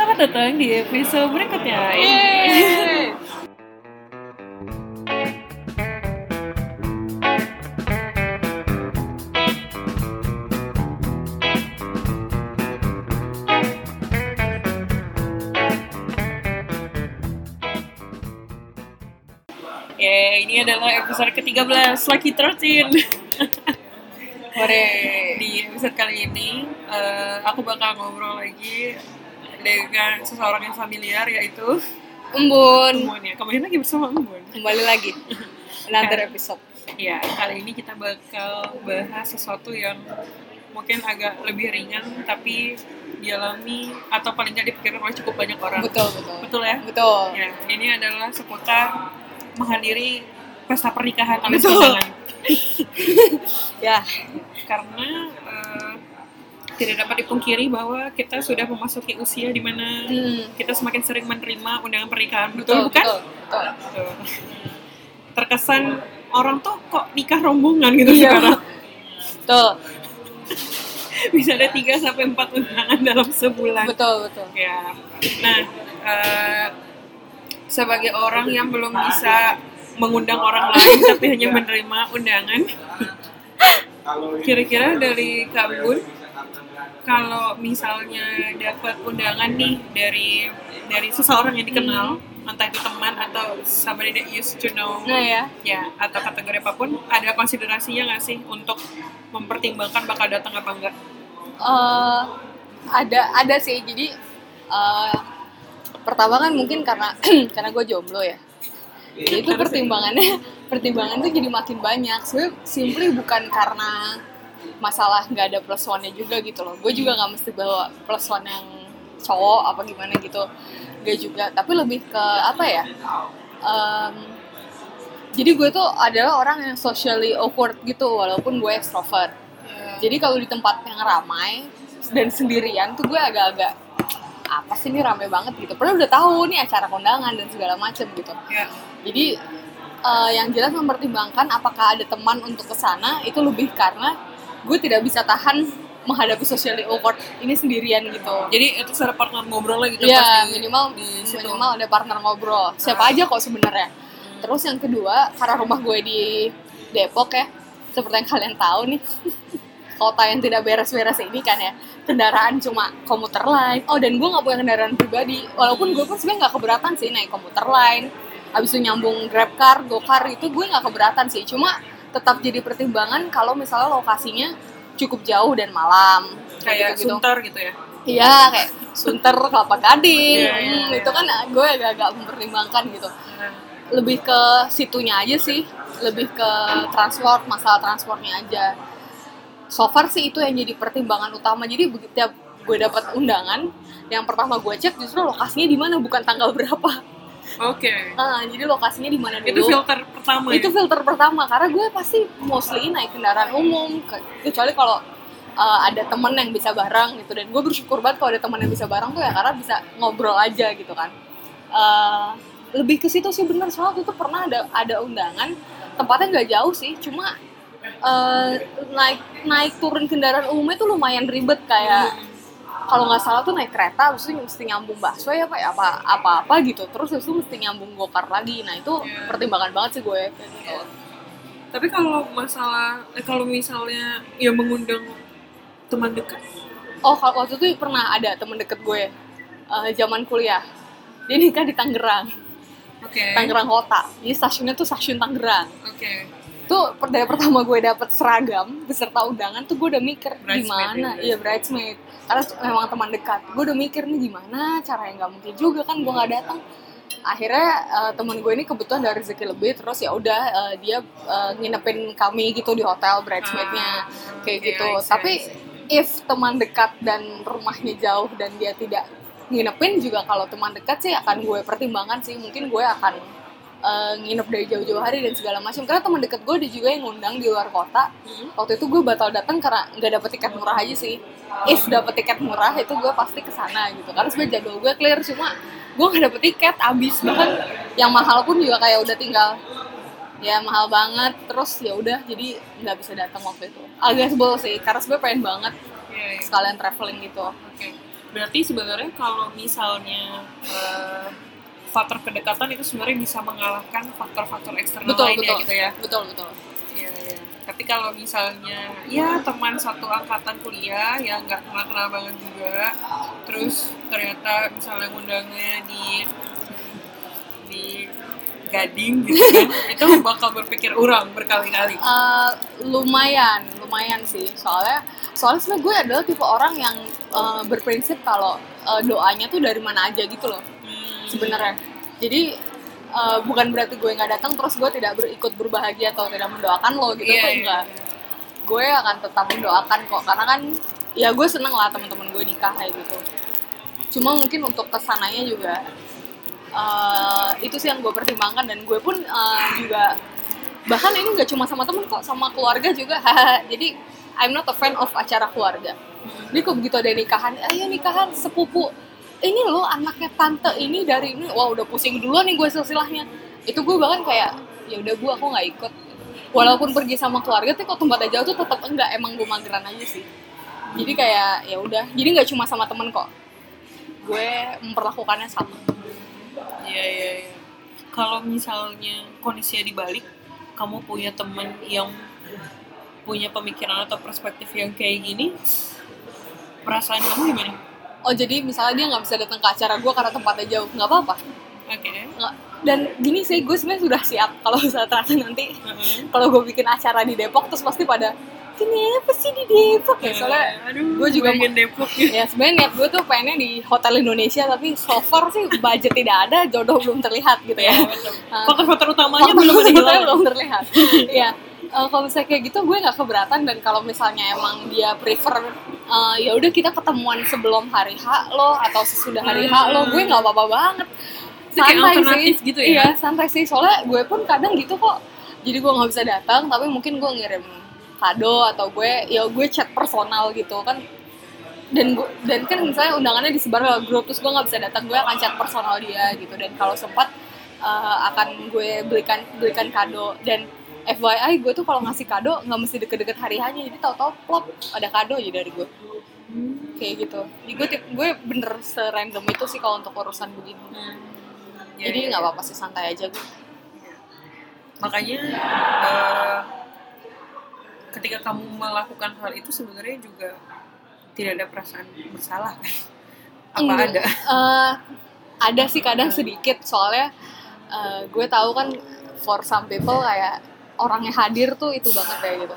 Selamat datang di episode berikutnya. Yeay. Ya, ini adalah episode ke-13 Lucky 13. Hore. di episode kali ini eh, aku bakal ngobrol lagi dengan seseorang yang familiar yaitu Embun. Embun ya. Kemarin lagi bersama Embun. Kembali lagi. Another episode. Ya, kali ini kita bakal bahas sesuatu yang mungkin agak lebih ringan tapi dialami atau paling nggak dipikirkan oleh cukup banyak orang. Betul, betul. Betul ya? Betul. Ya, ini adalah seputar menghadiri pesta pernikahan alias kondangan. Ya. Karena tidak dapat dipungkiri bahwa kita sudah memasuki usia di mana Hmm. kita semakin sering menerima undangan pernikahan. Betul, Betul, bukan? Betul. betul. Betul. Terkesan orang tuh kok nikah rombongan gitu Iya. sekarang. Betul. Bisa ada 3 sampai 4 undangan dalam sebulan. Betul, betul. Ya. Nah, eh, sebagai orang yang belum bisa mengundang orang lain tapi hanya menerima undangan, kira-kira dari Kak Bun, kalau misalnya dapat undangan nih dari dari seseorang yang dikenal, entah itu teman atau somebody that used to know, Nah ya. ya atau kategori apa pun, ada konsiderasinya nggak sih untuk mempertimbangkan bakal datang apa enggak? eh ada ada sih. Jadi eh pertama kan mungkin karena karena gue jomblo ya. Jadi itu pertimbangannya pertimbangan tuh jadi makin banyak. Sebenarnya simply bukan karena masalah nggak ada plus one-nya juga gitu loh. Gue juga nggak mesti bawa plus one yang cowok apa gimana gitu. Gak juga. Tapi lebih ke apa ya? Em, jadi gue tuh adalah orang yang socially awkward gitu walaupun gue extrovert. Jadi kalau di tempat yang ramai dan sendirian tuh gue agak-agak apa sih ini ramai banget gitu. Padahal udah tahu nih acara kondangan dan segala macem gitu. Ya. Jadi eh, yang jelas mempertimbangkan apakah ada teman untuk ke sana itu lebih karena gue tidak bisa tahan menghadapi socially awkward ini sendirian gitu. Jadi itu ada partner ngobrol lah gitu Iya, minimal di situ. minimal ada partner ngobrol. Siapa aja kok sebenarnya. Terus yang kedua, karena rumah gue di Depok ya, seperti yang kalian tahu nih, kota yang tidak beres-beres ini kan ya, kendaraan cuma komuter lain. Oh dan gue nggak punya kendaraan pribadi, walaupun gue pun sebenarnya nggak keberatan sih naik komuter lain. Habis itu nyambung grab car, go car itu gue nggak keberatan sih. Cuma tetap jadi pertimbangan kalau misalnya lokasinya cukup jauh dan malam. kayak gitu-gitu. sunter gitu ya. Iya, kayak Sunter, Kelapa Gading, Iya, iya, hmm, iya. itu kan gue agak-agak mempertimbangkan gitu. Lebih ke situnya aja sih, lebih ke transport, masalah transportnya aja. So far sih itu yang jadi pertimbangan utama. Jadi begitu gue dapat undangan, yang pertama gue cek justru lokasinya di mana, bukan tanggal berapa. Oke. Ah, jadi lokasinya di mana dulu. Itu filter pertama itu ya. filter pertama karena gue pasti mostly naik kendaraan umum Ke- kecuali kalau uh, ada temen yang bisa bareng gitu dan gue bersyukur banget kalau ada temen yang bisa bareng tuh ya karena bisa ngobrol aja gitu kan Uh, lebih ke situ sih bener soalnya waktu itu pernah ada ada undangan tempatnya nggak jauh sih cuma uh, naik naik turun kendaraan umumnya tuh lumayan ribet kayak kalau nggak salah tuh naik kereta terus itu mesti nyambung apa ya apa apa apa gitu terus habis itu mesti nyambung gokar lagi nah itu Iya. pertimbangan banget sih gue gitu. Tapi kalau masalah eh, kalau misalnya ya mengundang teman dekat. oh kalau waktu itu pernah ada temen deket gue eh, zaman kuliah dia nikah di Tangerang Oke. Tangerang kota jadi stasiunnya tuh stasiun Tangerang Oke. Per- dari pertama gue dapet seragam beserta undangan tuh gue udah mikir Bridesmaid gimana? Ya, iya bridesmaid. karena memang teman dekat. Gue udah mikir nih gimana? Cara yang nggak mungkin juga kan gue nggak datang. Akhirnya eh, temen gue ini kebetulan ada rezeki lebih terus ya udah eh, dia eh, nginepin kami gitu di hotel bridesmaidnya. Ah, kayak oke, gitu. I see, tapi I see. if teman dekat dan rumahnya jauh dan dia tidak nginepin juga kalau teman dekat sih akan gue pertimbangkan sih. Mungkin gue akan eh, nginep dari jauh-jauh hari dan segala macam. Karena teman dekat gue ada juga yang ngundang di luar kota. Hmm. waktu itu gue batal datang karena nggak dapet tiket murah aja sih. If dapet tiket murah itu gue pasti ke sana gitu. Karena sebenarnya jadwal gue clear cuma gue nggak dapet tiket abis bahkan yang mahal pun juga kayak udah tinggal ya mahal banget. Terus ya udah jadi nggak bisa datang waktu itu. Agak sebel sih karena sebenarnya pengen banget Iya, iya. sekalian traveling gitu. Oke. berarti sebenarnya kalau misalnya eh, faktor kedekatan itu sebenarnya bisa mengalahkan faktor-faktor eksternal betul lainnya betul. gitu ya. Betul betul. Iya, iya. Tapi kalau misalnya ya teman satu angkatan kuliah yang nggak kenal-kenal banget juga, terus ternyata misalnya ngundangnya di di Gading gitu kan, itu bakal berpikir urang berkali-kali. Eh, lumayan lumayan sih. Soalnya soalnya sebenarnya gue adalah tipe orang yang eh, berprinsip kalau eh, doanya tuh dari mana aja gitu loh sebenarnya. Jadi eh, bukan berarti gue nggak datang terus gue tidak berikut berbahagia atau tidak mendoakan lo gitu Iya, tuh iya. enggak gue akan tetap mendoakan kok karena kan ya gue seneng lah teman-teman gue nikah kayak gitu. Cuma mungkin untuk ke sananya juga eh, itu sih yang gue pertimbangkan dan gue pun eh, juga bahkan ini nggak cuma sama temen kok sama keluarga juga. Jadi I'm not a fan of acara keluarga. Jadi kok begitu ada nikahan ayo nikahan sepupu ini loh anaknya tante ini dari ini. Wah udah pusing duluan nih gue silsilahnya. Itu gue bahkan kayak ya udah gue aku nggak ikut. Walaupun pergi sama keluarga tapi kok tempatnya jauh tuh tetap enggak emang gue mageran aja sih. Jadi kayak ya udah. Jadi nggak cuma sama temen kok. Gue memperlakukannya sama. Iya, iya, iya. Kalau misalnya kondisinya dibalik, kamu punya temen yang punya pemikiran atau perspektif yang kayak gini, perasaan kamu gimana? Oh jadi misalnya dia nggak bisa datang ke acara gue karena tempatnya jauh nggak apa-apa Oke. Nggak- dan gini sih gue sebenarnya sudah siap kalau saat ternyata nanti Heeh. kalau gue bikin acara di Depok terus pasti pada kenapa sih di Depok ya soalnya aduh, gue juga pengen Depok ya. ya sebenarnya niat gue tuh pengennya di hotel Indonesia tapi so far sih budget tidak ada jodoh belum terlihat gitu ya Iya. Faktor-faktor utamanya Faktor belum belum terlihat Iya Eh, kalau misalnya kayak gitu gue nggak keberatan. Dan kalau misalnya emang dia prefer eh, ya udah kita ketemuan sebelum hari H lo atau sesudah hari H lo gue nggak apa-apa banget. Kayak alternatif gitu ya? iya santai sih. Soalnya gue pun kadang gitu kok. Jadi gue nggak bisa datang tapi mungkin gue ngirim kado atau gue ya gue chat personal gitu kan. Dan gue dan kan misalnya undangannya disebar ke grup terus gue nggak bisa datang gue akan chat personal dia gitu. Dan kalau sempat eh, akan gue belikan belikan kado. Dan FYI gue tuh kalau ngasih kado nggak mesti deket-deket hari hanya jadi tau-tau plop ada kado aja dari gue kayak gitu jadi gue gue bener serandom itu sih kalau untuk urusan begini Hmm. Ya, jadi ya, nggak ya. apa-apa sih santai aja gue Makanya eh, ketika kamu melakukan hal itu sebenarnya juga tidak ada perasaan bersalah kan? Apa Enggak. ada? Eh, ada sih kadang sedikit soalnya eh, gue tahu kan for some people kayak orangnya hadir tuh itu banget kayak gitu.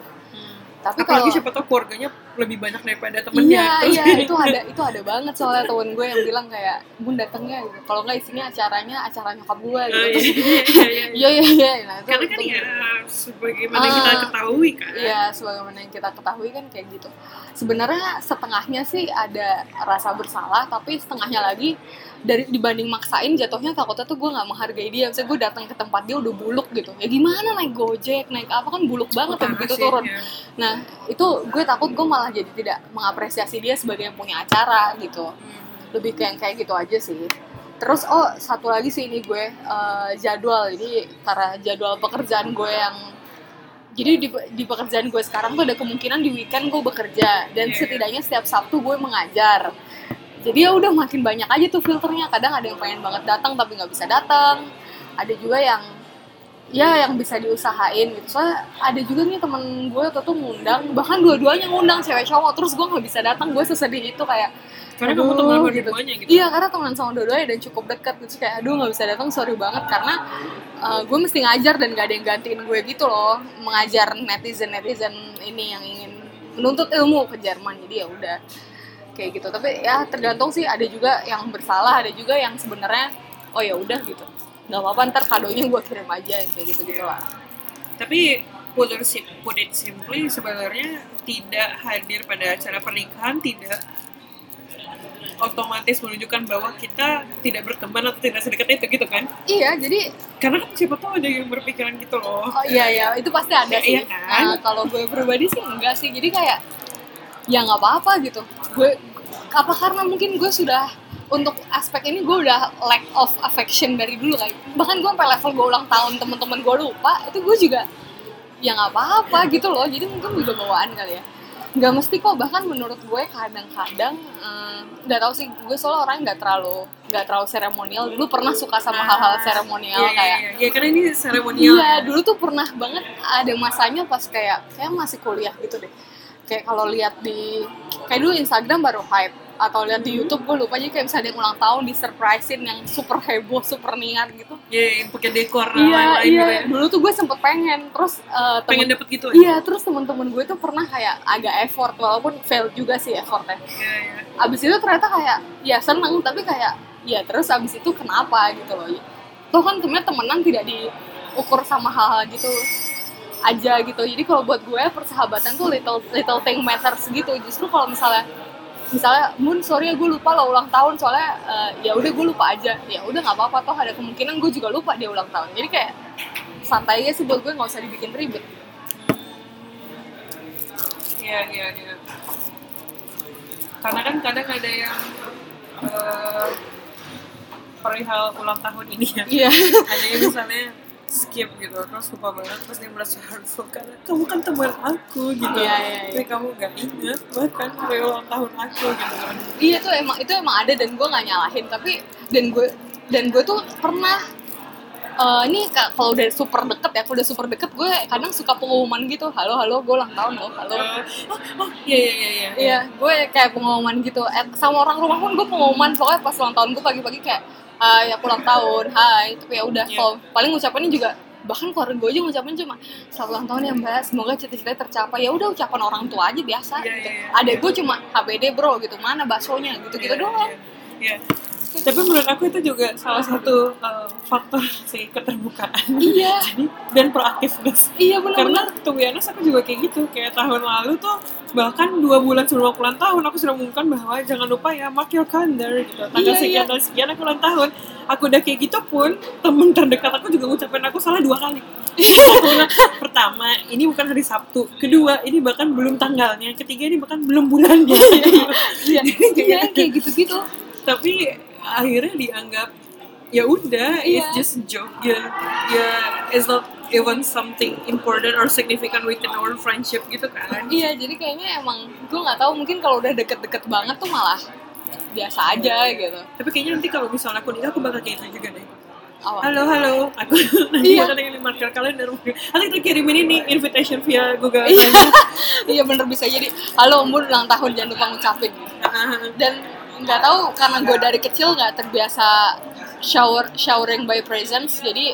Tapi Apalagi kalau siapa tahu keluarganya lebih banyak daripada iya temennya. Terus iya kayak- itu ada itu ada banget soalnya temen gue yang bilang kayak bun datangnya gitu kalau nggak isinya acaranya acara nyokap gue Oh, gitu iya, iya, iya, iya. iya iya iya nah, itu, Karena kan itu- ya sebagaimana kita Ah, ketahui kan. Iya, sebagaimana yang kita ketahui kan kayak gitu. Sebenarnya setengahnya sih ada rasa bersalah, tapi setengahnya lagi dari dibanding maksain jatuhnya takutnya tuh gue nggak menghargai dia. Misalnya gue datang ke tempat dia udah buluk gitu. Ya gimana naik gojek, naik apa kan buluk banget ya begitu turun. ya. Nah itu gue takut gue malah jadi tidak mengapresiasi dia sebagai yang punya acara gitu. Lebih ke yang kayak gitu aja sih. Terus oh satu lagi sih ini gue eh, jadwal ini karena jadwal pekerjaan gue yang jadi di, di pekerjaan gue sekarang tuh ada kemungkinan di weekend gue bekerja dan Iya. setidaknya setiap Sabtu gue mengajar. Jadi ya udah makin banyak aja tuh filternya. Kadang ada yang pengen banget datang tapi nggak bisa datang. Ada juga yang ya yang bisa diusahain gitu. Soalnya ada juga nih temen gue tuh tuh ngundang, bahkan dua-duanya ngundang cewek cowok. Terus gue nggak bisa datang, gue sesedih itu kayak Karena kamu teman gitu. dua-duanya gitu. Iya karena teman sama dua-duanya dan cukup dekat terus kayak aduh nggak bisa datang sorry banget karena uh, gue mesti ngajar dan gak ada yang gantiin gue gitu loh mengajar netizen netizen ini yang ingin menuntut ilmu ke Jerman jadi ya udah kayak gitu tapi ya tergantung sih ada juga yang bersalah ada juga yang sebenarnya oh ya udah gitu nggak apa-apa ntar kadonya gue kirim aja kayak gitu gitu lah Tapi put it, sim- put it simply sebenarnya tidak hadir pada acara pernikahan tidak otomatis menunjukkan bahwa kita tidak berteman atau tidak sedekat itu gitu kan iya jadi karena kan siapa tahu ada yang berpikiran gitu loh Oh iya iya itu pasti ada sih. Iya kan? Nah, kalau gue pribadi sih enggak sih. Jadi kayak ya nggak apa-apa gitu. Gue apa karena mungkin gue sudah untuk aspek ini gue udah lack of affection dari dulu kayak bahkan gue sampai level gue ulang tahun temen-temen gue lupa itu gue juga ya nggak apa-apa gitu loh jadi mungkin udah bawaan kali ya nggak mesti kok bahkan menurut gue kadang-kadang eh, nggak tahu sih gue soalnya orang nggak terlalu nggak terlalu seremonial dulu pernah suka sama hal-hal seremonial Iya, iya, kayak iya. Ya karena ini seremonial. Iya, kan. dulu tuh pernah banget ada masanya pas kayak kayak masih kuliah gitu deh. Kayak kalau lihat di kayak dulu Instagram baru hype atau lihat di YouTube gue lupa aja kayak misalnya yang ulang tahun di surprisein yang super heboh, super niat gitu. Iya, yang pakai dekor Iya, lain-lain iya. gitu ya. Dulu tuh gue sempet pengen, terus Pengen temen, dapet gitu ya? Iya, terus temen-temen gue tuh pernah kayak agak effort walaupun fail juga sih effortnya. Iya, iya. Abis itu ternyata kayak ya seneng tapi kayak ya terus abis itu kenapa gitu loh. Tuh kan sebenarnya temenan tidak diukur sama hal-hal gitu aja gitu. Jadi kalau buat gue persahabatan tuh little little thing matters gitu. Justru kalau misalnya misalnya Moon sorry ya gue lupa lo ulang tahun soalnya eh, ya udah gue lupa aja ya udah nggak apa-apa toh ada kemungkinan gue juga lupa dia ulang tahun jadi kayak santai aja sih buat gue nggak usah dibikin ribet Iya, iya, iya. Karena kan kadang ada yang eh, perihal ulang tahun ini ya. iya ada yang misalnya skip gitu. Terus lupa banget terus dia merasa hurtful karena kamu kan teman aku gitu. Iya, iya, iya. tapi kamu gak ingat bahkan hari ulang tahun aku gitu kan. Iya tuh emang itu emang ada dan gue nggak nyalahin. Tapi dan gue dan gue tuh pernah eh, ini ka- kalau udah super deket ya kalau udah super deket gue kadang suka pengumuman gitu. Halo halo gue ulang tahun loh halo. Eh, oh oh iya iya iya iya. Iya, gue kayak pengumuman gitu. Eh, sama orang rumah pun gue pengumuman. Soalnya pas ulang tahun gue pagi-pagi kayak, hai aku ulang tahun, hai. Tapi ya udah, Iya. kalau paling ngucapinnya juga bahkan keluarga gue aja ngucapin cuma selamat ulang tahun ya mbak semoga cita-citanya tercapai ya udah ucapan orang tua aja biasa Iya, gitu. iya, iya. ada gue cuma HBD bro gitu mana baksonya gitu gitu Iya, doang iya, iya. Tapi menurut aku itu juga salah satu eh, faktor si keterbukaan. Iya. Jadi, dan proaktifness iya karena benar-benar tuh aku juga kayak gitu. Kayak tahun lalu tuh bahkan dua bulan sebelum aku ulang tahun aku sudah mengumumkan bahwa jangan lupa ya mark your calendar gitu. Tanggal Iya, sekian iya. dan sekian aku ulang tahun. Aku udah kayak gitu pun temen terdekat aku juga ngucapin aku salah dua kali. Bilang pertama ini bukan hari Sabtu. Kedua ini bahkan belum tanggalnya. Ketiga ini bahkan belum bulannya. Iya. Iya kayak gitu-gitu. Tapi akhirnya dianggap ya udah it's Iya. just a joke. Ya ya it's not even something important or significant within our friendship gitu kan. Iya jadi kayaknya emang gue nggak tahu mungkin kalau udah deket-deket banget tuh malah biasa aja gitu. Tapi kayaknya nanti kalau misalnya aku nikah aku bakal kayak gitu juga deh. Awal. halo halo. Aku nanti Iya. akan ingin marker kalender nanti kita kirimin ini invitation via Google iya. Iya bener bisa jadi. Halo umur ulang tahun jangan lupa ngucapin. Dan nggak tahu karena gue dari kecil nggak terbiasa shower showering by presents jadi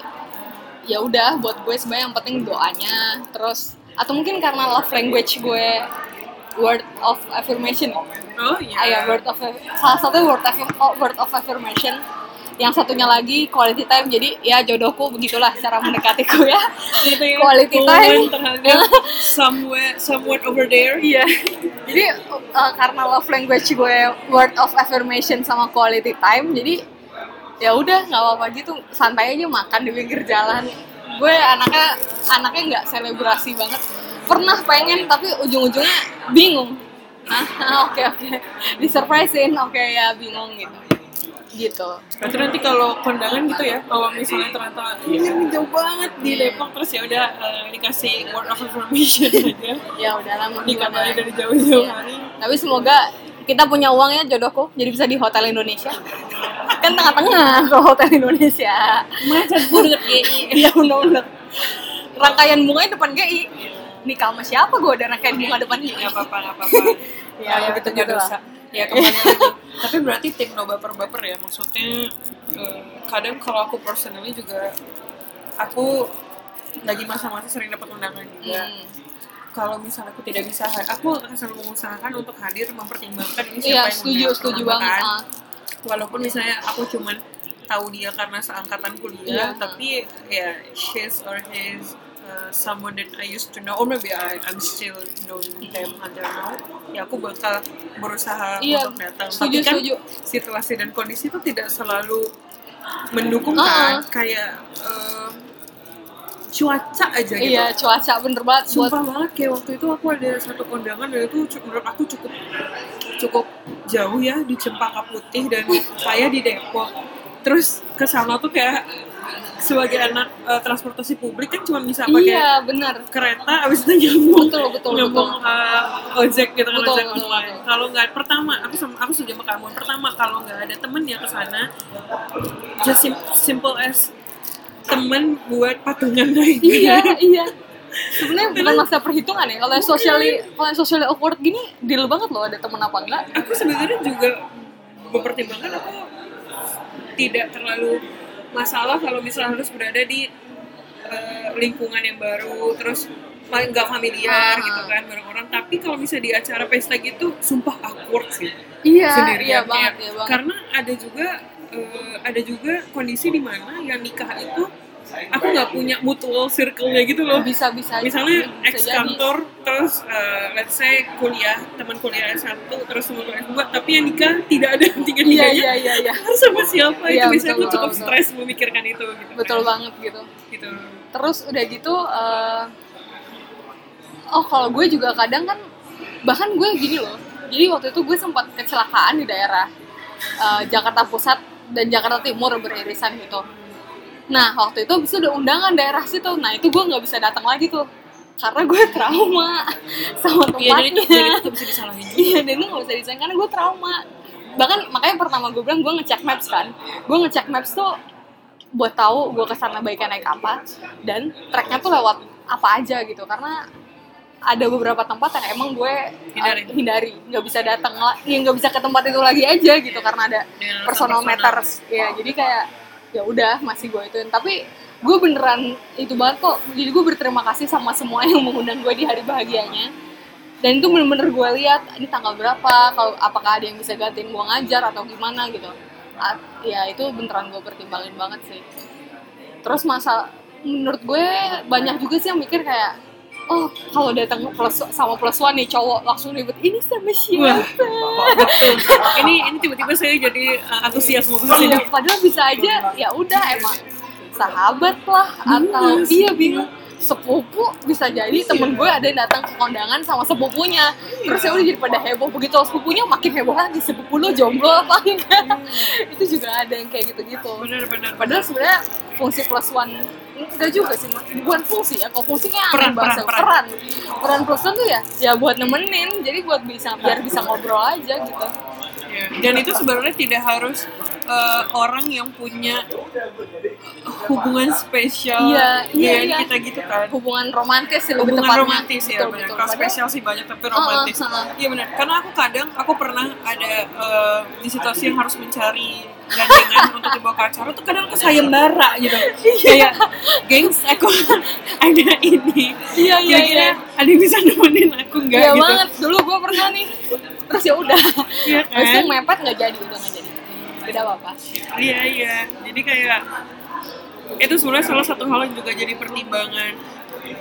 ya udah buat gue sebenarnya yang penting doanya terus atau mungkin karena love language gue word of affirmation oh iya. Ah ya word of salah satu word of word of affirmation yang satunya lagi quality time jadi ya jodohku begitulah cara mendekatiku ya Itu ya, quality time. somewhere somewhere over there Iya. Jadi uh, karena love language gue word of affirmation sama quality time, jadi ya udah nggak apa-apa gitu, santai aja makan di pinggir jalan. Gue anaknya anaknya nggak selebrasi banget. Pernah pengen tapi ujung-ujungnya bingung. Ah, oke oke. Disurprisein, oke ya bingung gitu. Gitu. Berarti nanti kalau kondangan gitu ya, kalau misalnya ternyata ini jauh banget di Depok terus ya udah eh, dikasih word of affirmation aja. Ya mau gimana. Dikabarin dari jauh-jauh Iya. hari. Tapi semoga kita punya uang ya jodohku, jadi bisa di hotel Indonesia. Kan tengah-tengah ke hotel Indonesia. Macet banget GI. Iya bener-bener. Rangkaian bunganya depan GI. Nikah sama siapa gue ada rangkaian bunga depan GI? Nggak apa-apa, nggak apa-apa. Ya, ya, itu gitu dosa. Ya kembali lagi. Tapi berarti tim no baper-baper ya, maksudnya eh, kadang kalau aku personally juga aku lagi masa-masa sering dapat undangan juga. Hmm. Kalau misalnya aku tidak bisa, aku akan selalu mengusahakan untuk hadir, mempertimbangkan ini siapa Iya yang setuju setuju banget. ah. walaupun misalnya aku cuman tahu dia karena seangkatan kuliah Iya. tapi ya she's or his uh, someone that I used to know or maybe I, I'm still know them until now ya aku bakal berusaha Iya, untuk datang setuju, tapi kan setuju. situasi dan kondisi itu tidak selalu mendukung kan ah. kayak um, cuaca aja gitu Iya cuaca bener banget buat Sumpah banget kayak waktu itu aku ada satu kondangan dan itu menurut aku cukup cukup jauh ya di Cempaka Putih dan saya di Depok. Terus ke sana tuh kayak sebagai anak eh, transportasi publik kan cuma bisa pakai iya benar. kereta abis itu nyambung Betul, betul, nyambung eh, ojek gitu kan Betul, ojek betul, online. kalau nggak pertama aku sama aku setuju sama kamu. Pertama kalau nggak ada temen yang ke sana just sim- simple as temen buat patungan naik iya iya. Sebenarnya bukan masa perhitungan ya. Kalau yang socially kalau yang socially awkward gini deal banget loh ada temen apa enggak. Aku sebenarnya juga mempertimbangkan aku tidak terlalu masalah kalau misalnya harus berada di eh, lingkungan yang baru terus paling nggak familiar Ah. gitu kan bareng orang tapi kalau misalnya di acara pesta gitu sumpah awkward sih. Iya sendirian iya banget iya banget. karena ada juga eh, ada juga kondisi di mana yang nikah itu nggak punya mutual circle-nya gitu loh. Bisa bisa misalnya bisa ex jadi. kantor terus uh, let's say kuliah teman kuliah S1 terus teman kuliah S2 tapi yang nikah tidak ada tiga iya tiganya iya iya iya. Harus sama siapa? Iya, itu biasanya betul, aku cukup betul. stres memikirkan itu gitu betul kan. banget gitu. Gitu. Terus udah gitu eh, oh kalau gue juga kadang kan bahkan gue gini loh. Jadi waktu itu gue sempat kecelakaan di daerah eh, Jakarta Pusat dan Jakarta Timur beririsan gitu nah waktu itu bisa udah undangan daerah situ. Nah itu gue nggak bisa datang lagi tuh. Karena gue trauma sama iya jadi itu tempatnya. jadi itu bisa disalahin juga. Iya dan itu nggak bisa disayang karena gue trauma. Bahkan makanya pertama gue bilang gue ngecek maps kan. Gue ngecek maps tuh buat tahu gue ke sana baiknya naik apa dan treknya tuh lewat apa aja gitu. Karena ada beberapa tempat yang emang gue Hindari. uh, hindari. Nggak bisa datang ya nggak bisa ke tempat itu lagi aja gitu karena ada personal matters. Ya jadi kayak ya udah masih gue ituin. Tapi gue beneran itu banget kok. Jadi gue berterima kasih sama semua yang mengundang gue di hari bahagianya. Dan itu bener-bener gue lihat ini tanggal berapa kalau apakah ada yang bisa gantiin gue ngajar atau gimana gitu. Ya itu beneran gue pertimbangin banget sih. Terus masa menurut gue banyak juga sih yang mikir kayak oh kalau datang plus sama plus one nih cowok langsung ribet ini sama siapa? Betul. Ini ini tiba-tiba saya jadi uh, antusias mau Iya, sini padahal bisa aja ya udah emang sahabat lah atau Yes. iya bingung sepupu bisa jadi temen gue ada yang datang ke kondangan sama sepupunya. Terus ya udah jadi pada heboh begitu sepupunya makin heboh lagi sepupu lo jomblo apa enggak? Itu juga ada yang kayak gitu-gitu. Benar-benar padahal sebenarnya fungsi plus one enggak juga sih bukan fungsi ya kalau fungsi kayak Peran, bahasa. peran, peran. Peran plus one tuh ya ya buat nemenin. Jadi buat bisa biar bisa ngobrol aja gitu. Ya, dan itu sebenarnya tidak harus uh, orang yang punya hubungan spesial Iya, iya, dengan iya. kita gitu kan. Hubungan romantis sih lebih hubungan tepatnya. romantis ya Betul, benar. betul. kalau spesial sih banyak tapi romantis Uh, uh, uh. iya benar. Karena aku kadang aku pernah ada uh, di situasi yang harus mencari gandengan untuk dibawa ke acara tuh kadang aku sayembara gitu kayak gengs aku ada ini. Iya, iya, Kira-kira iya. ada yang bisa nemenin aku nggak? Iya gitu. banget, dulu gue pernah nih. Terus ya udah. Iya kan? mepet gak jadi, udah gak jadi Tidak apa-apa Iya iya, jadi kayak itu sebenarnya salah satu hal yang juga jadi pertimbangan.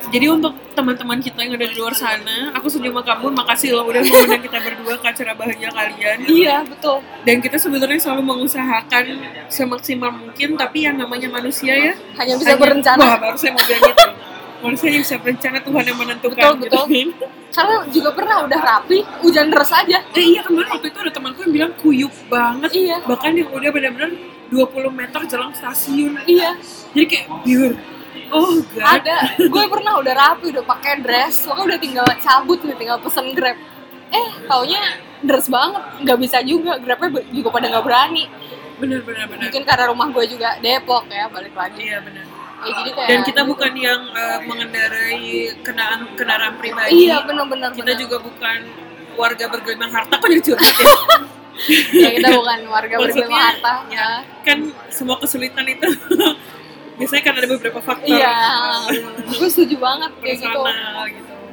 Jadi untuk teman-teman kita yang ada di luar sana, aku setuju sama kamu, makasih loh udah mengundang kita berdua ke acara bahagia kalian. Iya, betul Dan kita sebenarnya selalu mengusahakan semaksimal mungkin, tapi yang namanya manusia ya Hanya bisa berencana. Wah, baru saya mau bilang gitu. Manusia yang bisa berencana Tuhan yang menentukan. Betul, gitu. betul. Karena juga pernah udah rapi, hujan deras aja Eh iya kemarin waktu itu ada temanku yang bilang kuyup banget. Iya. Bahkan yang udah benar-benar 20 meter jalan stasiun. Iya, Jadi kayak pure. Oh god. ada Gue pernah udah rapi, udah pakai dress Pokoknya udah tinggal cabut, udah tinggal pesen grab Eh, taunya dress banget Gak bisa juga, grabnya juga pada gak berani Bener bener bener. Mungkin karena rumah gue juga Depok ya, balik lagi Iya bener. Ya, jadi kayak Dan kita bukan yang uh, mengendarai kendaraan kendaraan pribadi. Iya, bener-bener Kita bener. juga bukan warga bergelimang harta. Kok jadi curhat ya? ya kita bukan warga bergelimang harta ya, kan semua kesulitan itu biasanya kan ada beberapa faktor. Iya, gue setuju banget kayak gitu.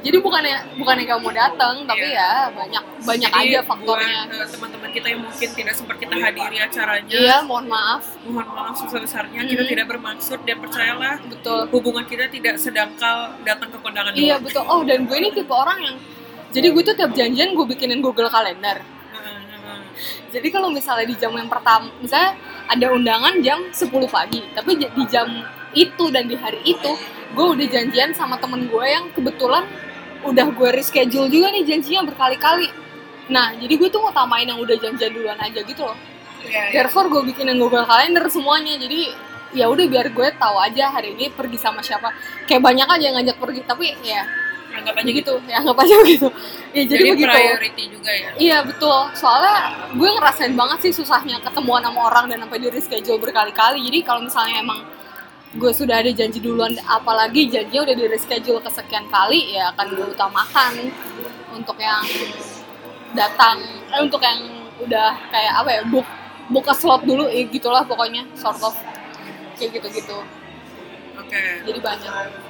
Jadi bukannya bukannya kamu mau datang, tapi ya banyak banyak Jadi aja faktornya. buat, uh, teman-teman kita yang mungkin tidak sempat kita hadiri acaranya. Iya, mohon maaf. Mohon maaf sebesar-besarnya kita Mhm. tidak bermaksud dan percayalah Betul. hubungan kita tidak sedangkal datang ke kondangan Iya doang. betul. Oh dan gue ini tipe orang yang jadi gue tuh tiap janjian gue bikinin Google Kalender. Heeh, heeh. Jadi kalau misalnya di jam yang pertama, misalnya ada undangan jam 10 pagi, tapi di jam itu dan di hari itu gue udah janjian sama temen gue yang kebetulan udah gue reschedule juga nih janjinya berkali-kali. Nah, jadi gue tuh mau tamain yang udah janjian duluan aja gitu loh. Iya, iya. Therefore gue bikinin Google Calendar semuanya. Jadi ya udah biar gue tahu aja hari ini pergi sama siapa kayak banyak aja yang ngajak pergi tapi ya anggap aja gitu gitu ya anggap aja gitu ya jadi, jadi, begitu priority juga ya Iya betul, soalnya gue ngerasain banget sih susahnya ketemuan sama orang dan sampai di reschedule berkali-kali. Jadi kalau misalnya emang gue sudah ada janji duluan, apalagi janjinya udah di reschedule kesekian kali, ya akan gue utamakan untuk yang datang, eh, untuk yang udah kayak apa ya, book buka slot dulu, ya gitulah pokoknya, sort of kayak gitu-gitu. oke Jadi banyak.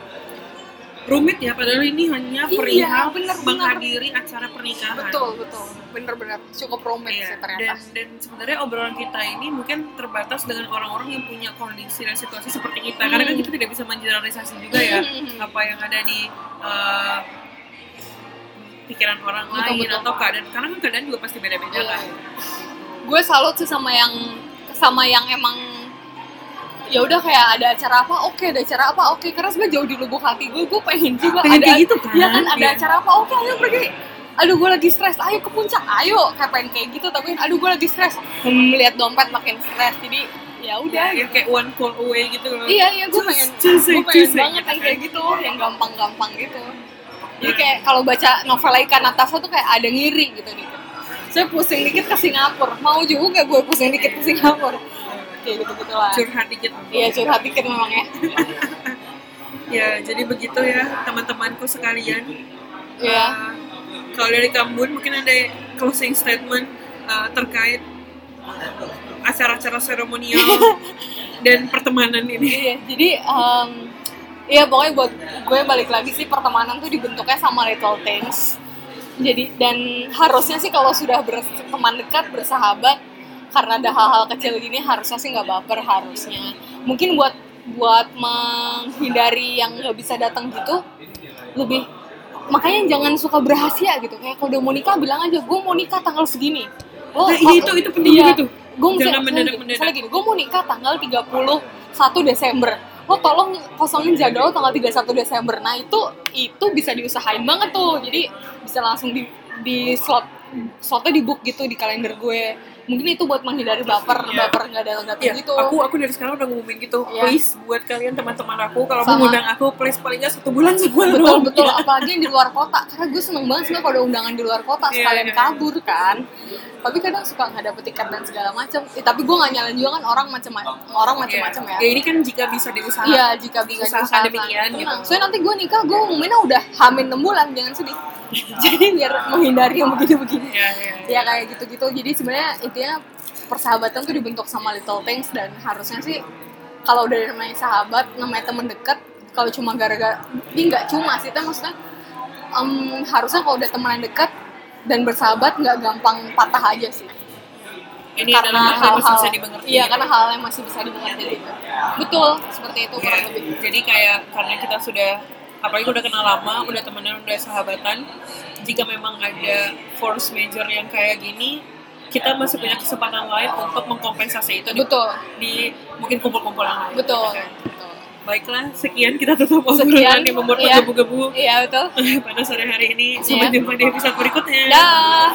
Rumit ya padahal ini hanya Iya, perihal bener-bener. menghadiri acara pernikahan Betul betul, bener-bener cukup rumit Iya, sih ternyata. dan dan sebenarnya obrolan kita ini mungkin terbatas dengan orang-orang yang punya kondisi dan situasi seperti kita karena kan Hmm. kita tidak bisa mengeneralisasi juga ya Hmm. apa yang ada di uh, pikiran orang Betul, lain betul. atau keadaan karena kan keadaan juga pasti beda-beda Iya. kan gue salut sih sama yang sama yang emang ya udah kayak ada acara apa oke ada acara apa oke karena sebenarnya jauh di lubuk hati gue gue pengen juga Pengen ada kayak gitu kan? ya kan ada Iya. acara apa oke ayo pergi. Aduh gue lagi stres ayo ke puncak ayo kayak pengen kayak gitu tapi aduh gue lagi stres. Melihat dompet makin stres jadi ya udah. Ya kayak one call away gitu loh. Iya iya gue pengen gue pengen banget gitu yang kayak gitu yang gampang-gampang gitu. Jadi kayak kalau baca novel ikan Natasha tuh kayak ada ngiri gitu gitu. Saya pusing dikit ke Singapura. Mau juga gue pusing dikit ke Singapura kayak gitu gitu lah curhat dikit. Iya curhat dikit memang ya. Ya jadi begitu ya teman-temanku sekalian. Iya. Uh, kalau dari Kambun mungkin ada closing statement uh, terkait acara-acara seremonial dan pertemanan ini. iya jadi em, iya pokoknya buat gue balik lagi sih pertemanan tuh dibentuknya sama little things. Jadi dan harusnya sih kalau sudah berteman dekat bersahabat karena ada hal-hal kecil gini harusnya sih nggak baper harusnya. Mungkin buat buat menghindari yang nggak bisa datang gitu lebih makanya jangan suka berhasil gitu. Kayak kalau udah mau nikah bilang aja gue mau nikah tanggal segini. Oh, Nah, itu- itu penting tuh. gue Jangan misalnya gini gue mau nikah tanggal 31 Desember. Lo tolong kosongin jadwal tanggal 31 Desember. Nah itu itu bisa diusahain banget tuh. Jadi bisa langsung di di slot slotnya di book gitu di kalender gue mungkin itu buat menghindari baper Iya. baper nggak datang datang Iya, gitu aku aku dari sekarang udah ngumumin gitu. Iya. Please buat kalian teman-teman aku kalau mau ngundang aku please paling nggak satu bulan sebulan betul betul apalagi yang di luar kota karena gue seneng banget sih kalau ada undangan di luar kota Iya, sekalian iya. kabur kan tapi kadang suka nggak dapet tiket dan segala macam eh, tapi gue nggak nyalain juga kan orang macam orang macam-macam ya Ya ini kan jika bisa diusahakan. Iya, jika bisa Diusahakan demikian, gitu. Tenang. Soalnya nanti gue nikah, gue ngumuminnya udah hamin 6 bulan, jangan sedih. Jadi biar menghindari yang begini-begini. Iya, iya. Ya kayak gitu-gitu. Jadi sebenarnya intinya persahabatan tuh dibentuk sama little things dan harusnya sih kalau udah namanya sahabat, namanya temen deket, kalau cuma gara-gara, ini nggak cuma sih, tapi maksudnya em, harusnya kalau udah temenan deket dan bersahabat nggak gampang patah aja sih Ini karena adalah hal yang masih hal-hal bisa dimengerti. iya karena hal yang masih bisa dimengerti gitu betul seperti itu Ya, kurang lebih jadi kayak karena kita sudah apalagi udah kenal lama, udah temenan, udah sahabatan. Jika memang ada force major yang kayak gini, kita masih punya kesempatan lain untuk mengkompensasi itu di, betul di mungkin kumpul-kumpul lain. betul, kan. Baiklah, sekian kita tutup obrolan yang membuat iya. menggebu-gebu iya betul pada sore hari ini. Sampai Iya. jumpa di episode berikutnya. dah